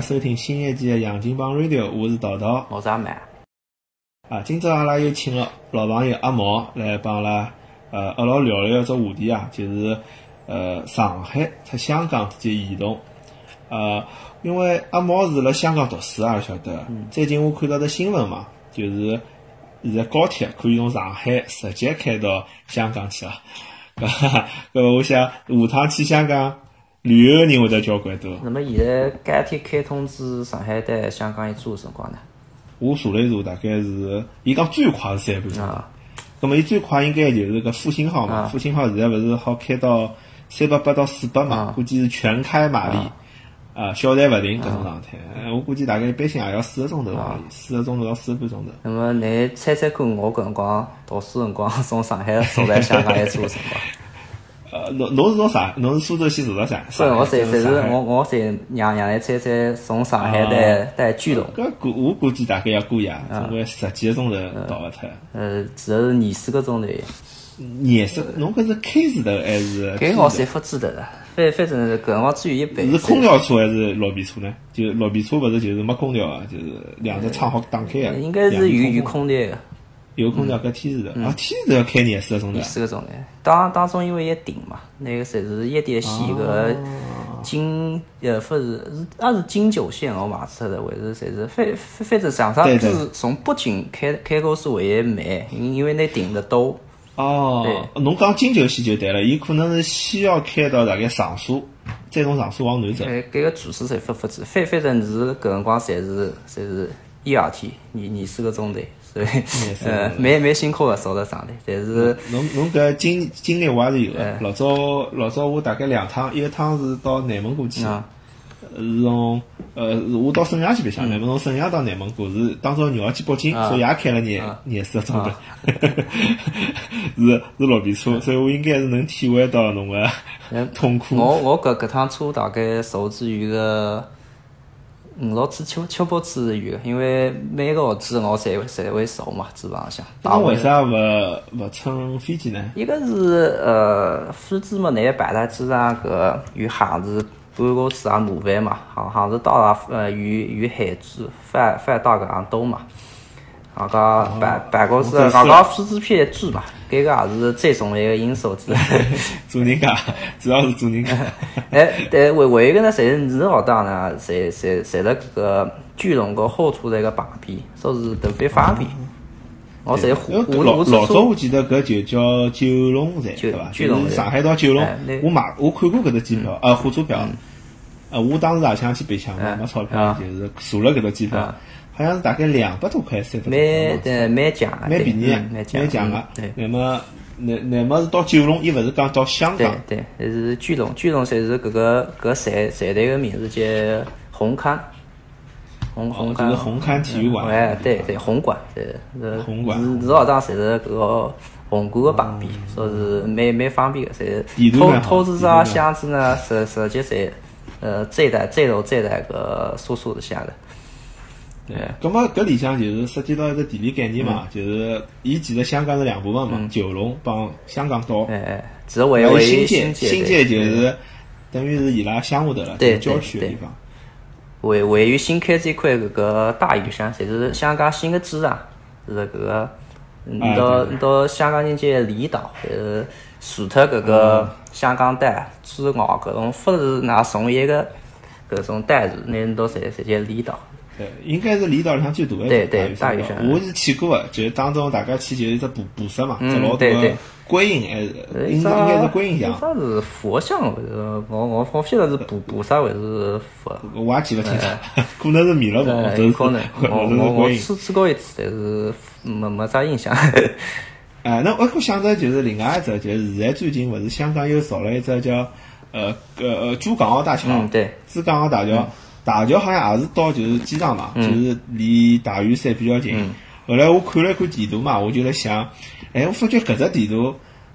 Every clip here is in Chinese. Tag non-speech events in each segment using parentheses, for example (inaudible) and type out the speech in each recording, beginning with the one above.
家收听新一期的《杨金帮 Radio》，我是桃桃。我是阿曼。啊，今朝阿拉又请了老朋友阿毛来帮阿拉呃阿拉聊聊一只话题啊，就是呃上海和香港之间移动。呃，因为阿毛是辣香港读书啊，晓得。最近我看到只新闻嘛，就是现在高铁可以从上海直接开到香港去了。(laughs) 搿搿我想下趟去香港旅游个人会得交关多。那么现在高铁开通至上海到香港要多少辰光呢？我查了一查，大概是，伊讲最快是三个半钟头。啊，咁么伊最快应该就是搿复兴号嘛，啊复兴号现在勿是好开到三百八到四百嘛啊，估计是全开马力，啊，小站勿停搿种状态。呃我估计大概一般性也要四个钟头四个钟头到四个半钟头。那么你猜猜看，我搿辰光读书辰光从上海坐来香港要多少辰光？(laughs) 呃，侬侬是从啥？侬是苏州先坐到上？不是，我才侪侪是我我侪让让来猜猜，从上海带带巨龙，搿估我估计大概要过夜，总归十几个钟头到勿脱。呃，只是廿四个钟头。廿四，侬搿是 K 字头还是？搿个我侪不记得了，反反正搿辰光只有一班。是空调车还是绿皮车呢？就绿皮车勿是就是没空调啊，就是两只窗好打开啊。应该是有有有空调的，有空调搿天是的啊，天是要开廿四个钟头廿。四个钟头。当当中因为一顶嘛，那个侪是一点线搿京呃不是是也是京九线我忘记脱了，还是侪是反反反正上上对对是从北京开开过是唯一慢，因因为那顶的多。哦，侬讲京九线就对了，伊可能是先要开到大概常苏，再从常苏往南走。哎，搿个主持侪不不知，反反正是搿辰光侪是侪是一二天，二二四个钟头，所以呃蛮蛮辛苦个坐辣上头，但是侬侬搿经经历我也是有的。老早老早我大概两趟，一个趟是到内蒙古去，啊。是从呃是我到沈阳去白相，乃末从沈阳到内蒙古是当朝绕去北京，所以也开了廿廿四个钟头，(laughs) 是是绿皮车，所以我应该是能体会到侬个痛苦。我我搿搿趟车大概坐至于个五六次、七七八次有个，因为每个号子我侪会侪会少嘛，基本上向。那为啥勿勿乘飞机呢？一个是呃，飞机嘛，你摆在机场搿有限制，半个次也麻烦嘛，航航是到了呃有有限制，翻翻到搿样多嘛。啊个办办公室，这是啊个飞机票贵嘛，搿个也是最重要个因素之一。(laughs) 做人家，主要是做人家。(laughs) 哎，但还还有一个呢，侪是二号档呢，侪侪侪辣搿个巨龙和后厨的一个旁边，说是特别方便。我侪因为我老我，老早我记得搿就叫九龙站，对伐？就是上海到九龙我买我看过搿只机票，呃，火车票。呃，我当时也想去白相嘛，哎没钞票啊，就是坐了搿只机票啊，好像是大概两百多块，三百多蛮块。对蛮强的，蛮便宜蛮蛮强强个嗯。对。那么，那那么是到九龙，伊勿是讲到香对港。对，还是巨龙，巨龙侪是搿个搿站站台个名字叫红磡，红红就是红磡体育馆哎，对对，红馆，对，是红馆是是号档侪是搿个红馆个旁边，说是蛮蛮方便个，侪偷地图蛮好偷子啊地图蛮好箱子呢，实实际侪呃载在载入载在搿宿舍里向的。对，葛么搿里向就是涉及到一个地理概念嘛，就是伊其实香港是两部分嘛，九龙帮香港岛，哎哎，只为还有为新界，新界就是等于是伊拉乡下头了，对就是郊区的地方。位位于新开这块搿个大屿山，侪是香港新的机场，是搿个到你到香港人间离岛，呃，除脱搿个香港带之外，搿种勿是拿从一个搿种带子，拿到侪侪叫离岛。对，应该是离岛里向最大的对对大屿大屿乡我是去过的，就是当中大家去就是一只菩菩萨嘛，嗯只老大个对对观音还是呃应该应该是观音像，啥是佛像？我我我记得是菩菩萨还是佛？我也记勿清楚，可能是弥勒佛，或呃，者是有可能，我我我是观音。吃吃过一次，但是没没啥印象。哎，(laughs) 那我我想着就是另外一只，就是现在最近勿是香港又造了一只叫呃呃呃珠港澳大桥，嗯，对，珠港澳大桥，大桥好像也是到就是机场嘛，嗯就是离大屿山比较近。后来我看了看地图嘛，我就在想，哎，我发觉搿只地图，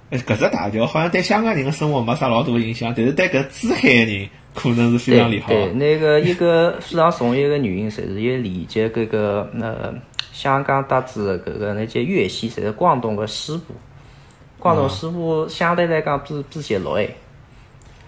呃搿只大桥好像对香港人的生活没啥老大的影响，但是对搿珠海的人可能是非常厉害对，的。那个一个非常重要的原因，就是伊连接搿个呃香港搭子的搿个那些粤西，侪是广东的西部。广东西部相对来讲比比节落哎，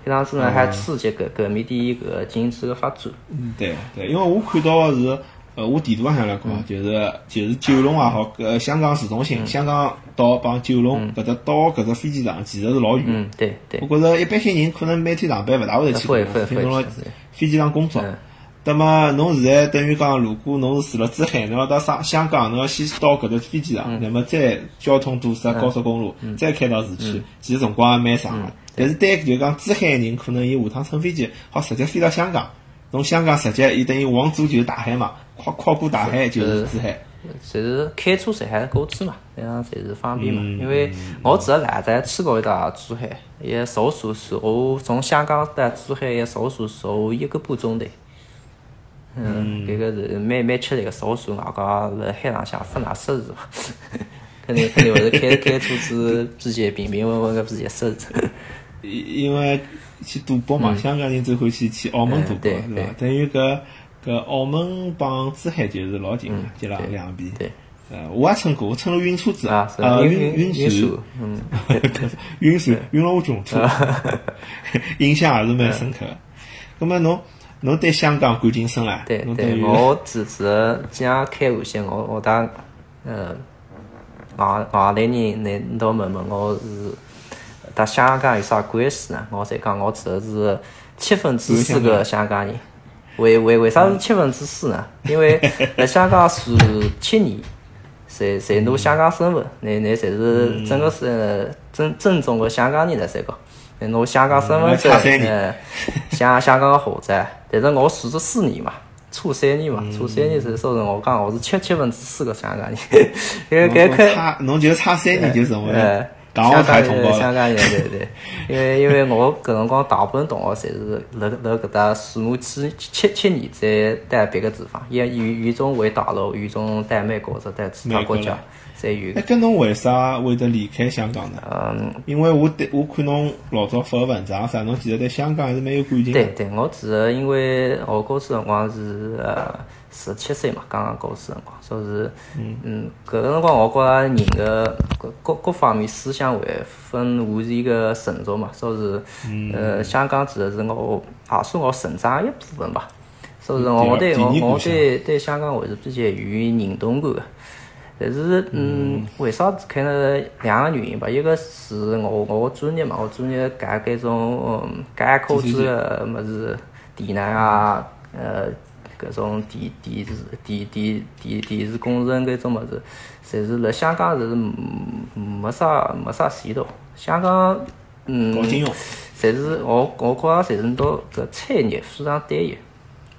搿样子呢还刺激搿搿面的搿个经济个发展。嗯，对对，因为我看到个是，呃，我地图浪向来看，就是就是九龙也好，搿香港市中心，香港岛帮九龙搿只岛搿只飞机场其实是老远。嗯，对对我。觉着一般性人可能每天上班勿大会得去搿会会会飞机场工作嗯。那么侬现在等于讲，如果侬是住辣珠海，侬要到上香港，侬要先到搿只飞机嗯场，那么再交通堵塞高速公路，再开到市嗯区，其实辰光也蛮长个。但是对就讲珠海人，可能伊下趟乘飞机好直接飞到香港，从香港直接伊等于往左就是大海嘛，跨跨过大海就是珠海。侪是开车侪还是购置嘛，这样侪是方便嘛。嗯因为我只来在去过一趟珠海，也少数是我从香港到珠海也少数是我一个半钟头。嗯，搿个是蛮蛮吃力个少数，外加辣海浪向发那失事，肯定肯定勿是开开车子比较平平稳稳个之前失事。因因为去赌博嘛，香港人最欢喜去澳门赌博，是吧？等于搿搿澳门帮珠海就是老近个，就辣两边。对。呃，我也乘过，我乘了晕车子，啊，是呃，晕晕晕船，船，嗯，(laughs) 晕船，晕了我穷处，(laughs) 印象还是蛮深刻。的。那么侬侬对香港感情深啦？对对，我只是既然开玩笑，我我当呃外外来人来到问问我是搭香港有啥关系呢？我才讲我只是七分之四个香港人。为为为啥是七分之四呢？因为在香港住七年，才才拿香港身份，那那才是真个是呃正正宗的香港人了才讲。拿香港身份证嗯差三，年呃，香香港个豪宅，但是我住了四年嘛，差三年嘛，差三年是说成我讲我是七七分之四个香港人，(laughs) 因为搿侬块差侬就差三年就成为呃，港澳香港人，台同胞了。香港人，对对，因为因为我搿辰光大部分同学侪是辣辣搿搭住满七七七年，再待别个地方，也有有种回大陆，有种待美国或者待其他国家，侪有哎，。跟侬为啥会得离开香港呢？嗯，因为我对我看侬老早发个文章啥，侬其实对香港还是蛮有感情的。对对，我其实因为我高中辰光是呃十七岁嘛，刚刚高中辰光，所以是嗯，搿个辰光我觉着人个各各各方面思想会分我是一个成熟嘛，所以是呃香港其实是我也算我成长一部分吧。所以是我对我对对香港还是比较有认同感的。但是，嗯，为啥子？可能两个原因吧。一个是我我专业嘛，我专业干搿种嗯改科技个物事，电缆啊，呃，搿种电电子电电电电子工程搿种物事，侪是辣香港是没啥没啥前途。香港，嗯，搞金融，侪是我我觉着侪是到搿产业非常单一，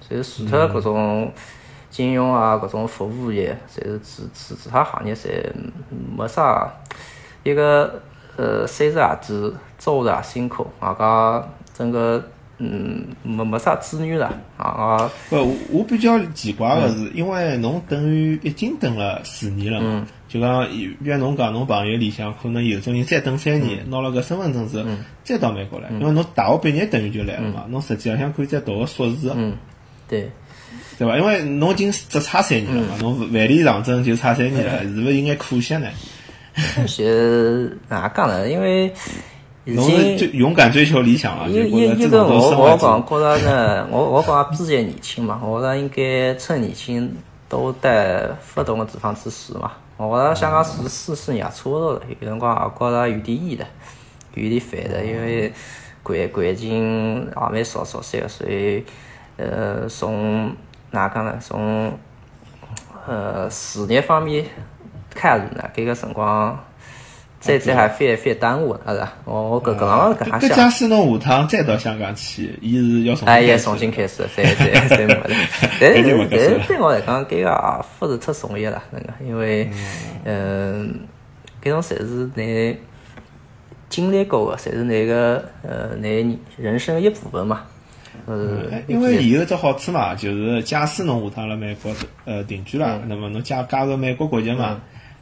侪是除脱搿种金融啊搿种服务业，侪是其其其他行业侪没啥一个呃收入也低，收入也辛苦，外加整个嗯没没啥资源了，啊不，我我比较奇怪个是，因为侬等于已经等了四年了嘛，就讲，比如侬讲侬朋友里向可能有种人再等三年，拿了个身份证之后，再到美国来，因为侬大学毕业等于就来了嘛，侬实际上想可以再读个硕士，嗯。对。对伐？因为侬已经只差三年了嘛，侬万里长征就差三年了，是勿是应该可惜呢？(laughs) 是哪讲呢？因为已侬是经追勇敢追求理想了，一就一一个觉得这种都我我讲觉着呢，我我讲毕竟年轻嘛，我觉着应该趁年轻多带不同的地方去试嘛。我觉着香港试试四年也差不多了，有辰光也觉着有点厌的，有点烦的，因为环环境也蛮少熟悉的，所以呃从哪讲呢？从呃事业方面开始呢，搿个辰光。再再还反反耽误了，是吧？我我搿搿样搿样想。搿假使侬下趟再到香港去，伊是要重新哎，也开始重新开始，再再再没了。(laughs) 但是但是对我来讲，搿个也勿是太重要了，那个，因为嗯，搿种侪是你经历过的，侪是你个呃你人生的一部分嘛。呃哎，因为伊有只好处嘛，就是假使侬下趟辣美国呃定居了，那么侬加加入美国国籍嘛，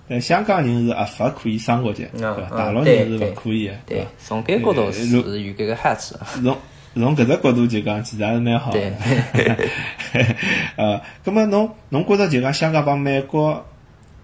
呃，香港人是合法可以双国籍，对大陆人是对勿可以的，对伐？，从搿角度呃是有搿个好处。从从搿只角度就讲，其实还是蛮好的。(laughs) 呃，葛么侬侬觉着就讲香港帮美国，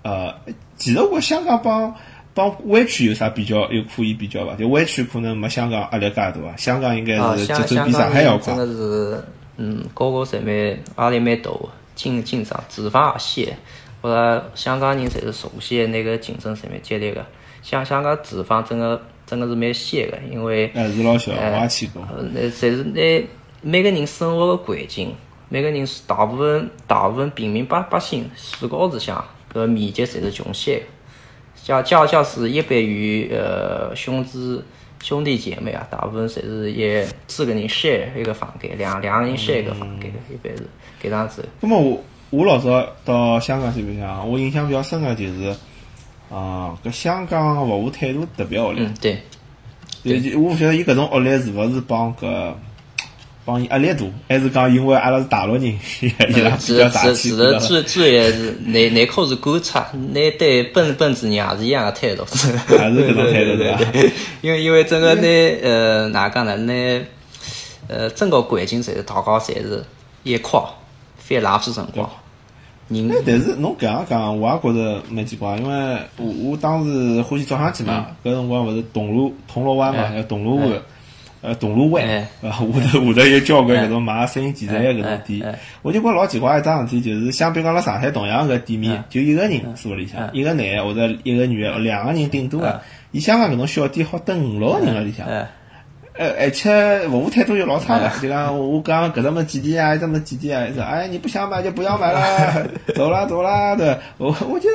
呃，其实我香港帮帮湾区有啥比较？有可以比较伐？就湾区可能没香港压力介大啊，香港应该啊，是节奏比上海要快真。的是，嗯，个个侪蛮压力蛮大的，紧紧张，脂肪也些。我说香港人侪是首先那个竞争是蛮激烈个，像香港脂肪真个真个是蛮些的，因为哎，是老小，我哎也去过。呃，那侪是那每个人生活个环境，每个人大部分大部分平民百百姓树高子向搿面积侪是穷些的。假假假使一般于呃兄弟兄弟姐妹啊，大部分侪是一四个人 share 一个房间，两两个人 share 一个房间，一般是搿样子。那么我我老早到香港去白相，我印象比较深个就是，啊，搿香港服务态度特别恶劣。嗯，对，就我勿晓得伊搿种恶劣是勿是帮搿帮伊压力大，还是讲因为阿拉是大陆人，伊拉比是较大是是的，气对伐？最最是内内口是观察，那对本本子人也是一样的态度，是还是搿种态度对伐？因为因为整个那呃哪讲呢？那呃整个环境侪是大家侪是一块翻垃圾辰光，人。哎，但是侬搿样讲，我也觉着蛮奇怪，因为我我当时欢喜照相机嘛，搿辰光勿是铜锣铜锣湾嘛，铜锣湾，呃，铜锣湾下头下头有交关搿种卖摄影器材个搿种哎店哎，我就觉着老奇怪一桩事体，就是相比讲辣上海同样搿店面嗯，就一个人住屋里向，一个男的或者一个女的，两个人顶多个。伊香港搿种小店好等五六个人辣里向，哎呃，而且服务态度又老差的，就讲我讲搿只么几点啊，这么几点啊，说哎你不想买就不要买了，(laughs) 走啦走啦，对，我我就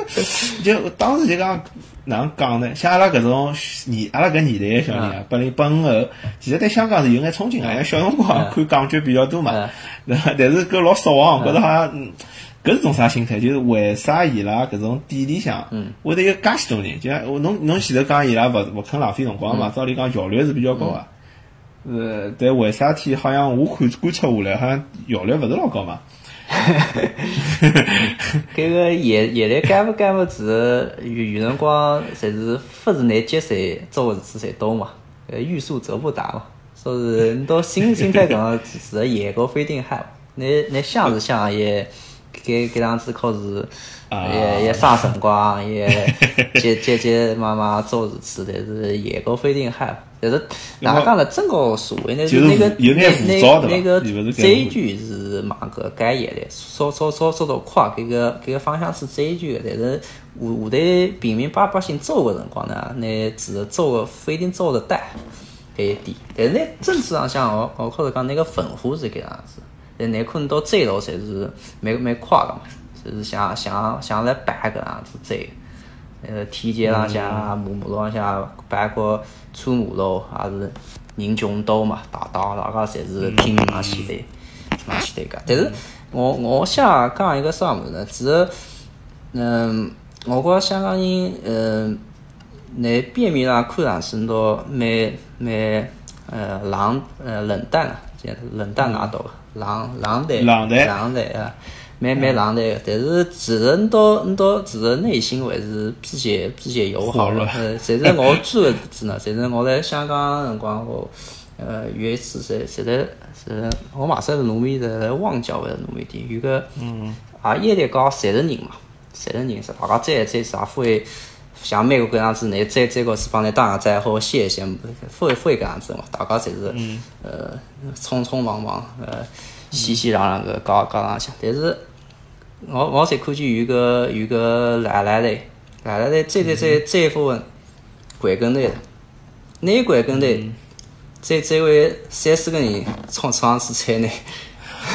就当时就讲哪能讲呢？像阿拉搿种年阿拉搿年代的小人啊，八零八五后，其实对香港是有眼憧憬啊，因为小辰光看港剧比较多嘛？但是搿老失望，觉着好像嗯。搿是种啥心态？就是为啥伊拉搿种店里向会得有介许多人？就像我侬侬前头讲伊拉勿勿肯浪费辰光嘛，照理讲效率是比较高个。呃，但为啥体好像我看观察下来，好像效率勿是老高嘛？(laughs) 搿个现现在干勿干勿住，有有辰光侪是勿是难接受，做个事体侪多嘛，呃，欲速则不达嘛。所以你到心心态搿样子，是野狗飞定海，你你想是想也，搿搿样子可是啊也也啥辰光也接接接妈妈做事体，但是野狗飞定海。但是哪能讲呢？整个社会呢，就是那个那浮躁对吧那个也勿是搿追种剧是往搿改业的，稍稍稍稍到快，搿个搿个方向是追剧的，但是下下头平民百百姓做个辰光呢，那只做个不一定做得带搿一点。但是呢，政治上向我我靠着讲那个分化是搿样子，但你可能到追路侪是蛮蛮快个嘛，就是像像像来摆搿样子追。呃，天桥浪向、马马路浪向，包括穿马路，也是人穷多嘛，大大大家侪是拼命往前头，往前头个。但是我我想讲一个啥物事呢？其实，嗯，我觉着香港人，嗯，那表面上看上去都蛮蛮呃冷呃冷淡啊，就冷淡外头，冷冷淡冷淡冷淡啊。蛮蛮冷淡个，但是其实你到你到其实内心还是比较比较友好的。火热呃，侪是我知个事呢，(laughs) 侪是我在香港辰光我呃有一次是是在是我马上是糯米的在旺角个糯米店，有个嗯也一连搞三十人嘛，三十人是大家再再啥会像美国搿样子，你再再个是帮你打个招呼谢谢，不会不会搿样子嘛，大家侪是呃匆匆忙忙呃熙熙攘攘个搞搞上去，但是。我我才看见有一个有一个奶奶嘞，奶奶嘞追追追追夫人，掼跟头的，那拐跟头，追追回三四个人冲冲上去踩呢。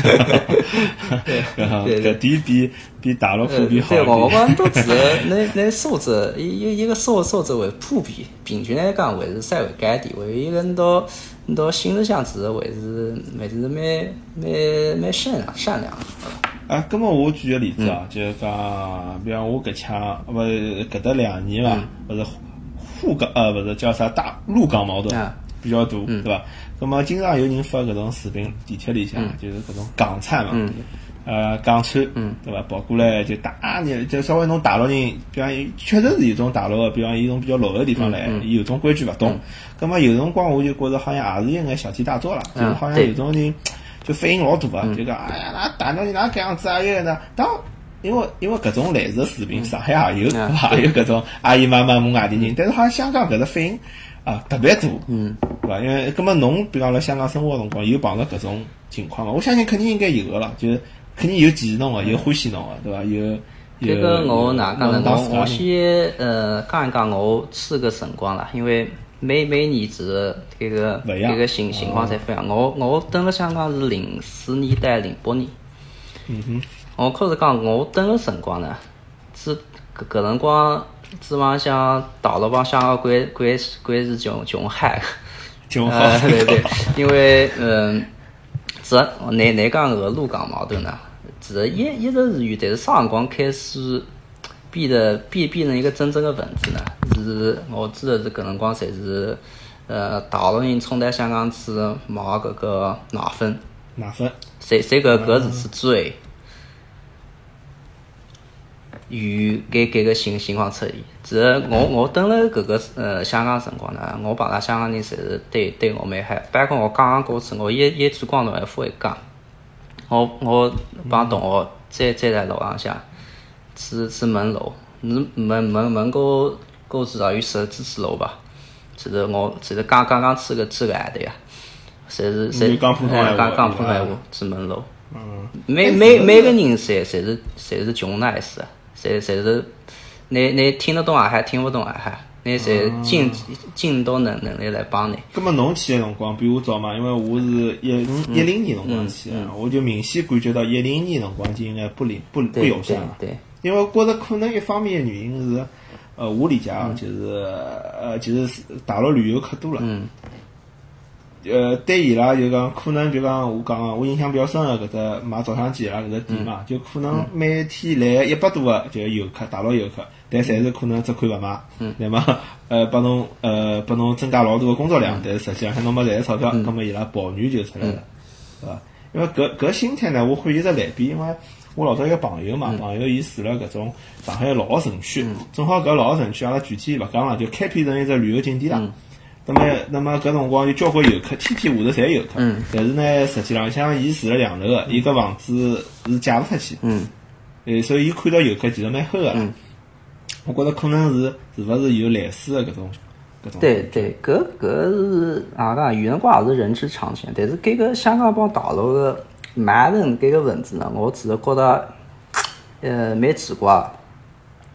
(laughs) (laughs) 对。搿点比比大陆普呃，遍好对，我我一点。讲都知道，那那素质一一一个素素质为普遍，平均来讲还是稍微高点，为一个你到你到心里向其实还是还是蛮蛮蛮善良善良的。啊，葛么我举个例子嗯啊，就是讲，比方我搿腔，勿是搿搭两年伐，勿是沪港呃，勿是叫啥大陆港矛盾嗯比较大，对伐？葛么经常有人发搿种视频，地铁里向就是搿种港餐嘛，呃，港餐，对伐？跑过来就打你，就稍微侬大陆人，比方确实是有种大陆个，比方有种比较老个地方来，伊有种规矩勿懂，葛么有辰光我就觉着好像也是一眼小题大做了，就是好像有种人。就反应老大个，就讲哎呀，那大陆人哪搿样子啊？有个呢，当因为因为搿种类似的视频，上海也有？(laughs) 也有搿种阿姨妈妈骂外地人，但是好像香港搿只反应啊特别多，嗯，对伐？因为葛么侬比方辣香港生活个辰光，有碰着搿种情况嘛？我相信肯定应该有个了，就是肯定有歧视侬个，有欢喜侬个，对伐？有有这个我哪讲呢？我先呃讲一讲我去个辰光啦，因为每每年子这个这个情情况侪勿一样。我我登了香港是零四年到零八年。嗯哼，我可是讲我登个辰光呢，是搿搿辰光指望想大陆帮香港关关系关系穷穷嗨。就好呃，对对，因为嗯，这难难讲搿个陆港矛盾呢，其实一一直是有，但是啥辰光开始变得变变成一个真正的问题呢？是我记得是搿辰光侪是呃大陆人冲到香港去买搿个奶粉，奶粉，侪侪搿搿事体之后，有搿搿个情情况出现。其实我我蹲辣搿个呃香港辰光呢，我碰到香港人侪是对对我蛮好。包括我刚刚过去，我一一句广东话勿会讲。我我帮同学再再在路浪向去去问路，你问问问过过至少有十几次楼吧。其实我其实刚刚刚去个去个海头呀，侪是侪你讲普通闲话呃讲讲普通闲话去问路。嗯，每每每个人侪侪是侪是穷的意思，侪侪是，你你听得懂也还听不懂也还，你侪尽尽到能能力来帮你。葛末侬去个辰光比我早嘛，因为我是一五一零年辰光去嗯个，我就明显感觉到一零年辰光就应该不灵不不友善了。对，因为我觉着可能一方面的原因是，呃，我理解啊，就是呃，就是大陆旅游客多了。嗯呃，对伊拉就讲，可能就讲我讲个，我印象比较深个搿只卖照相机伊拉搿只店嘛，就可能每天来一百多个就游客，大陆游客，但侪是可能只看勿卖，对嘛？(laughs) 呃，帮侬呃帮侬增加老多个工作量，但是实际上侬没赚钞票，葛末伊拉抱怨就出来了，对伐？因为搿搿心态呢，我欢喜只类比，因为我老早一个朋友嘛，朋友伊住辣搿种上海老城区，正好搿老城区阿拉具体勿讲了，就开辟成一只旅游景点啦。那么，那么搿辰光有交关游客，天天下头侪有客。嗯。但是呢，实际浪向伊住辣两楼个，伊搿房子是借勿出去。嗯呃，所以伊看到游客其实蛮吓个啦。嗯我觉着可能是是勿是有类似的搿种搿种。对对，搿搿是啊讲，有辰光也是人之常情。但是搿个香港帮大陆个矛盾搿个问题呢，我只是觉得呃蛮奇怪的。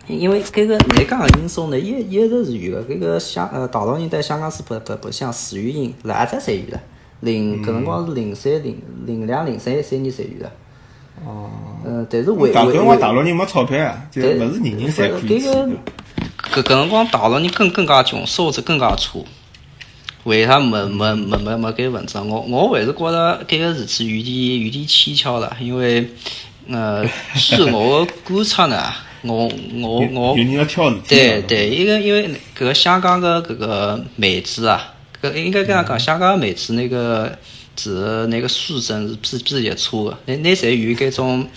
因因为搿个你讲个因素呢，一一直是有个。搿个香呃大陆人对香港是白白白相死原因，哪只侪有的。零搿辰光是零三零零两零三三年侪有的。哦。呃，但是为辰光大陆人没钞票啊，就对勿是人人侪可以去搿。搿搿辰光大陆人更更加穷，素质更加差。为啥没没没没没搿文章？我我还是觉着搿个事体有点有点蹊跷了，因为呃，据我的观察呢，我我我有人要挑事体。对对，因为因为搿个香港的搿个妹子啊，搿应该这样讲，香港的妹子那个是那个素质是比比较差的，那那侪有搿种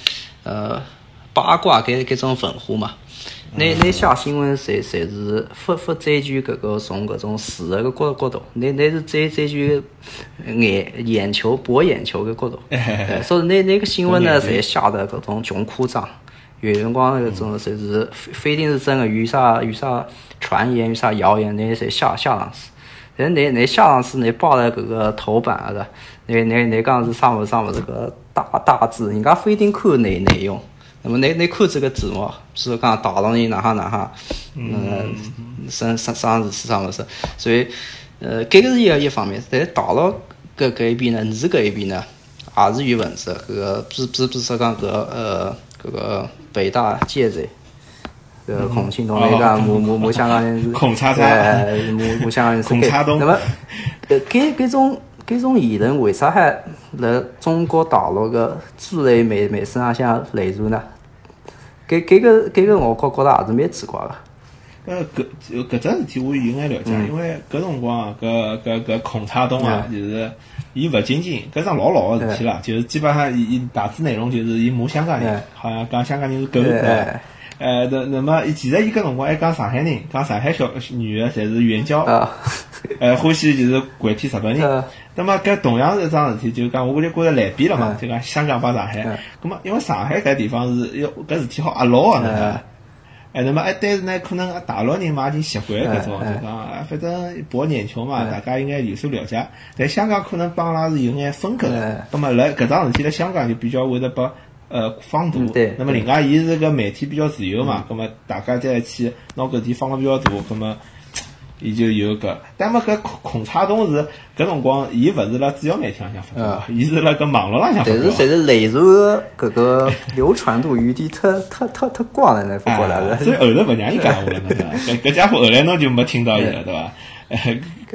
呃八卦搿搿种文化嘛。那那写新闻侪侪是不不追求搿个从搿种事实个角角度，那那是追追求眼眼球博眼球个角度，呃所以那那个新闻呢，博眼侪写得搿种穷夸张。有辰光搿种侪是非非一定是真个，有啥有啥传言，有啥谣言，那侪写写上去。但是你你写上去，你报了搿个头版啊的，你你你讲是啥物事啥物事个大大字，人家不一定看内内容。那么你你看这个字嘛，比如讲大陆人哪哈哪哈，嗯，生生生事体啥物事，所以呃，搿个是一个一方面，但是大陆搿搿一边呢，你搿一边呢，也是有问题的。搿个比比比如说讲搿个呃搿个北大戒贼。呃孔庆东那个我我我香港人是孔叉叉呃骂骂香港人是孔叉东那么呃搿搿种搿种言论为啥还辣中国大陆个主流媒媒体上向流传呢？搿搿个搿个我觉觉得也是蛮奇怪个。呃，搿就搿只事体我有眼了解，因为搿辰光啊，搿搿搿孔差东啊，就是伊勿仅仅搿桩老老个事体啦，就是基本上伊伊大致内容就是伊骂香港人，好像讲香港人是狗对？呃，那那么其实伊搿辰光还讲上海人，讲上海小女个侪是援交，啊，(laughs) 呃，欢喜就是惯体日本人。嗯。那么搿同样是一桩事体，就是讲我就觉着来比了嘛，嗯就讲香港帮上海。嗯。咁么因为上海搿地方是要搿事体好压牢个，侬晓得嗯伐？哎，那么哎，但是呢，可能大陆人嘛已经习惯搿种，嗯就讲啊，反正博眼球嘛，嗯大家应该有所了解。但香港可能帮阿拉是有眼分隔嗯的。那么辣搿桩事体辣香港就比较会得把呃放大嗯。对那么另外，伊是个媒体比较自由嘛，那么大家在一起拿搿事体放了比较大，那么。伊就有搿，但么搿孔孔差东是搿辰光，伊勿是辣主要媒体浪向发表，伊是辣搿网络浪向发表但是。随着内容的搿个流传度有点太太太太广了，那发过来啊，了。所以后头勿让伊讲话了？(laughs) 搿搿家伙后来侬就没听到伊了，对伐？(laughs)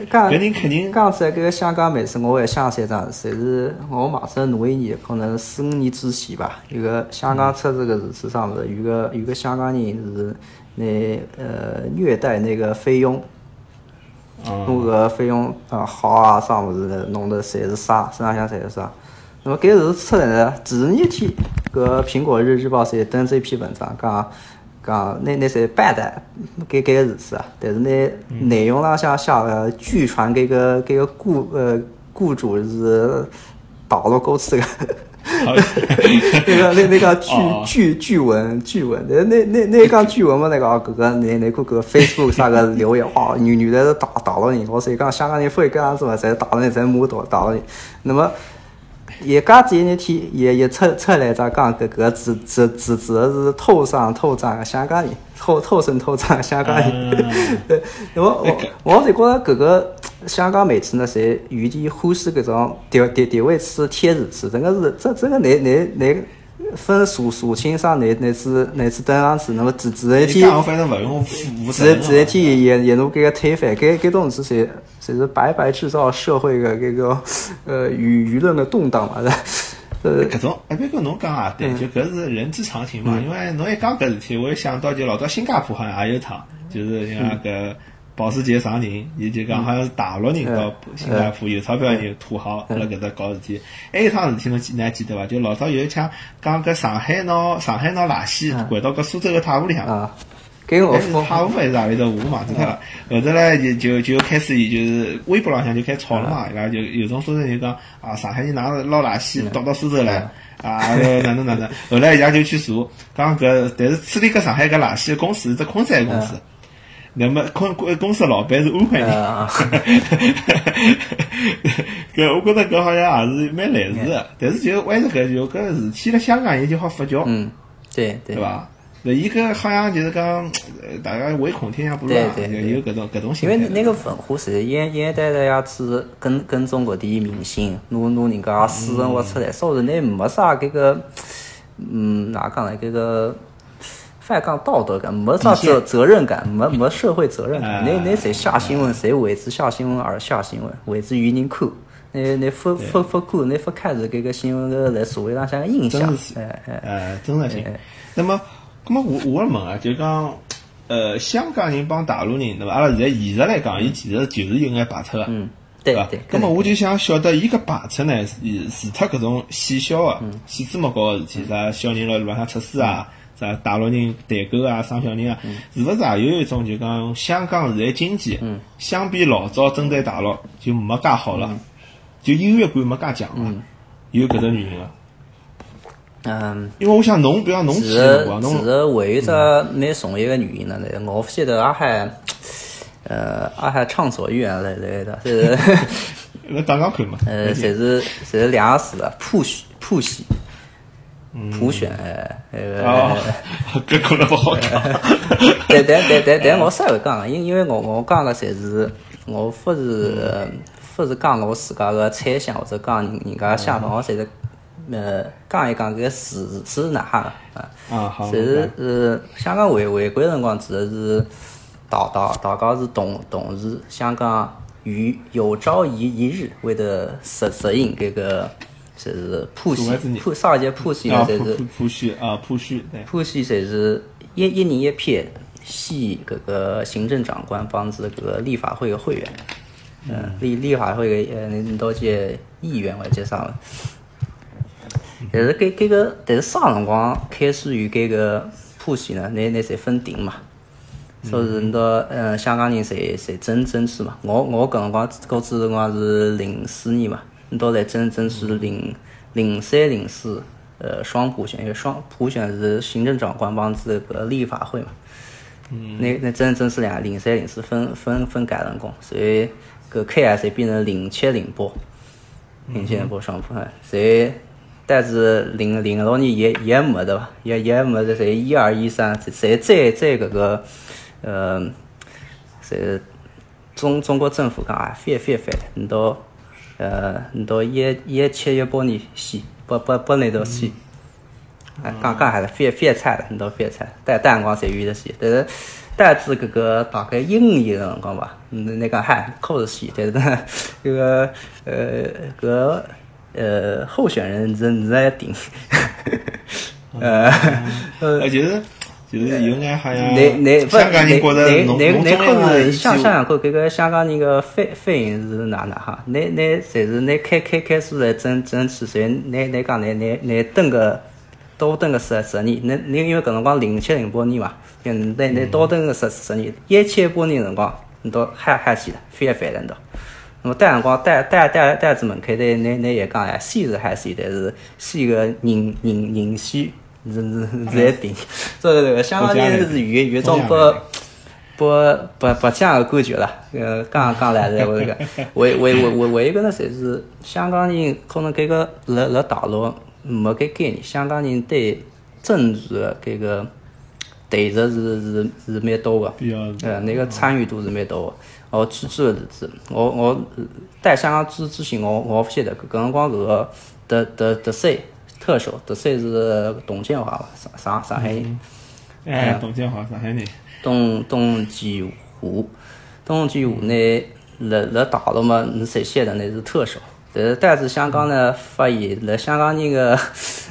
搿人肯定刚才搿个香港美食，我还想起一桩事，是我马上哪一年，可能四五年之前吧。有个香港出这个事体上头，有个有个香港人是那呃虐待那个菲佣，嗯弄个费用啊好啊啥物事弄得侪是啥，身浪向侪是啥。那么搿事出来呢，第二天搿苹果日日报侪登这一篇文章讲。讲那那侪办的，搿搿个事体啊，但是呢，内容浪向写个，据传搿个搿个雇呃雇主是倒了过去个，那个那那个据哦据据闻据闻，那那那那讲巨文嘛，那个搿个那那个搿个 Facebook 啥个留言，哇，原原来是大大陆人，老师讲香港人不会搿样子嘛，侪打了你侪骂到打了你，那么。也刚这一天也也出出来只讲搿个指指指指的是偷上偷账的香港人，偷偷生偷账的香港人。对，那么我我是觉着搿个香港媒体呢，侪有点欢喜搿种地地地位次贴日子，真个是真真个难难难分数数清爽乃乃至乃至登上去，那么第第一你天讲我反正勿用负负责第任第一天也也也侬搿个推翻，搿搿种事侪侪是白白制造社会的搿个呃舆舆论的动荡嘛，呃搿种，哎，别个侬讲也对，就搿是人之常情嘛。因为侬一讲搿事体，我一想到就老早新加坡好像也有一趟，就是像搿保时捷上任，伊就讲好像是大陆人到新加坡有钞票有土豪辣搿搭搞事体。还有一趟事体侬记，侬还记得伐？就老早有一枪讲搿上海拿上海拿垃圾掼到搿苏州个太湖里向。啊，搿个我还是太湖还是何里头湖忘记脱了。后头呢就就就开始就是微博浪向就开始吵了嘛，伊拉就有种苏州人就讲啊，上海人哪能捞垃圾倒到苏州来啊，哪能哪能。后来伊拉就去查，讲搿但是处理搿上海搿垃圾的公司是只昆山公司。那么公公公司老板是安徽人，啊 (laughs) 搿我觉得搿好像也是蛮类似的，但是就还是搿就搿事体辣香港也就好发酵，嗯，对对对伐？那伊搿好像就是讲，呃大家唯恐天下不乱，对对有有搿种搿种因心态的。为那个文化是一一代代呀是跟跟踪搿点明星，拿拿人家私生活出来，稍微呢没啥搿个，嗯，哪讲呢？搿个。反讲道德感，没啥责责任感，没没社会责任感。哎。那那谁下新闻，谁为之下新闻而下新闻，为之于人看。那那不不不看，那不看着搿个新闻个在社会浪向个影响。真实，哎哎，呃，真实性哎。那么，那么我我要问啊，就讲，呃，香港人帮大陆人，那么阿拉现在现实来讲，伊其实就是有眼排斥个，嗯，对伐对？那么我就想晓得，伊搿排斥呢，是除脱搿种细小个、细枝末高个事体，啥小人辣路浪向出事啊，啥大陆人代购啊、生小人啊，是勿是也有一种就讲香港现在经济，相比老早针对大陆就没介好了，就优越感没介强了，有搿种原因伐？嗯。因为我想侬，比方侬去其实其侬实还有一只蛮重要个原因呢，我记得阿海，呃，阿海畅所欲言来来的，是 (laughs) 那讲讲看嘛。呃，侪是侪是两个字的，普选普选，普选，哎，哦，搿可能勿好讲。(laughs) 但但但但但我稍微讲个，因因为我我讲个侪是我勿是呃勿是讲我自家个猜想或者讲人人家个想法，我侪是呃讲一讲搿个事是哪哈个啊。啊，好。侪是呃香港回回归辰光，指的是大大大家是同同时香港于有朝一一日会得实实行搿个就是普选普上一届普选啊，呢，侪是普选啊，普选对。普选侪是？一一年一票选搿个行政长官帮子搿个立法会个会员，嗯，立立法会个呃领导届议员或者啥了。但是搿搿个，但是啥辰光开始有搿个普选呢？那那侪分定嘛，所以你到呃香港人侪侪争争取嘛。我我搿辰光搿次辰光是零四年嘛，你到来真真是零零三零四呃双普选，因为双普选是行政长官帮这个立法会嘛。嗯。那那真真是两零三零四分分分改成功，所以搿 KS 变成零七零八，零七零八双普选，所以。但是零零六年也也没对吧？也也没这谁一二一三，谁在在搿个呃，谁中中国政府讲啊，反反反的，你到呃你到一一七一八年洗，不不不那道死，哎，刚刚还是反反菜的，你到反菜，但但辰光才有得死，但是但是搿个大概一五年辰光吧，嗯，那个还可是死，但是这个呃搿。呃，候选人人在顶，呃，呃，就是就是有眼好像，那那不，香港人觉得侬侬中央是想想想看，搿个香港人个反反应是哪能哈？那那侪是那开开开始来争争取，谁那那讲那那那等个多等个十十年，那那因为搿辰光零七零八年嘛，那那多等个十十年，一七八年辰光，你都还还记得，反反人的。那么带辰光带带带带子门口的那那也讲呀，戏是还是，但是戏个人人人戏是是是在顶，(laughs) 这个香港人是有有种不不不不这样的感觉了。呃，刚刚来的我这个，(laughs) 我我我我我一个呢，侪是香港人可能搿个辣辣大陆没搿概念，香港人对政治的搿个投入是是是蛮多的，呃，那个参与度是蛮多的。我举举个例子，我我带香港之之前，我我不晓得搿辰光搿个德德德赛特首，这算是董建华吧？上上上海人。哎，董建华，上海人。董董建华，董建华呢，辣辣大陆嘛，你谁晓得那是特首？但是但是香港呢，发现辣香港人个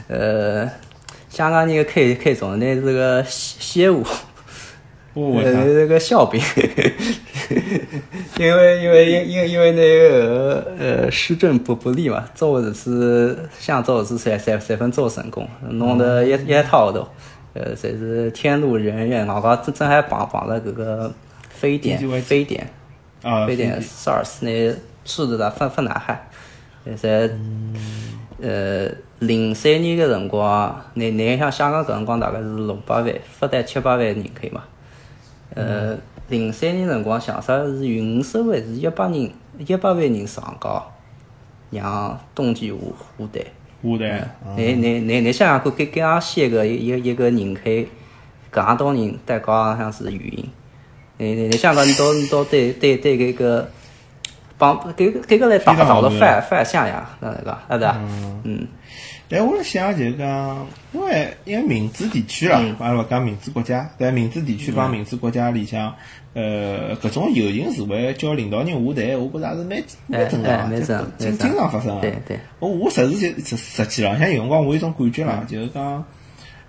呃，香港人个开开中呢是个邪务。呃，是个笑柄，(laughs) 因为因为因因为因为那个呃施政不不利嘛，做的是想做是三三三分做成功，弄得一一套都，呃，才是天怒人怨，刚刚正正还绑绑了这个非典非典啊非典 SARS 那数字的分分南海，在呃零三年的辰光，那那像香港个辰光大概是六百万，不得七八万人口嘛。呃，零三年辰光，想啥是有五十万是一百人，一百万人上岗，让冬季湖湖贷。湖贷。你你你你想想看，搿搿样些个一一个人口，搿样多人在高好像是原因。你你你想讲，你到你到对对对搿个帮搿个搿个来打造了反反向呀，那个啊对吧？嗯。但我想就是讲，因为因为民主地区啦，阿拉勿讲民主国家，但民主地区帮民主国家里向，呃，搿种游行示威叫领导人下台，我觉着还是蛮蛮正常的，经经常发生。对对。我我实事就实实际浪向有辰光我有种感觉啦，就是讲，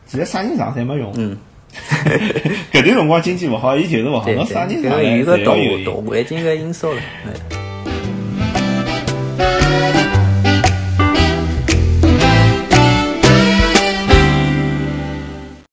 其实啥人上侪没用。嗯。(laughs) 搿段辰光经济勿好，伊就是勿好，侬啥人上台侪要有。有个大大环境个因素了。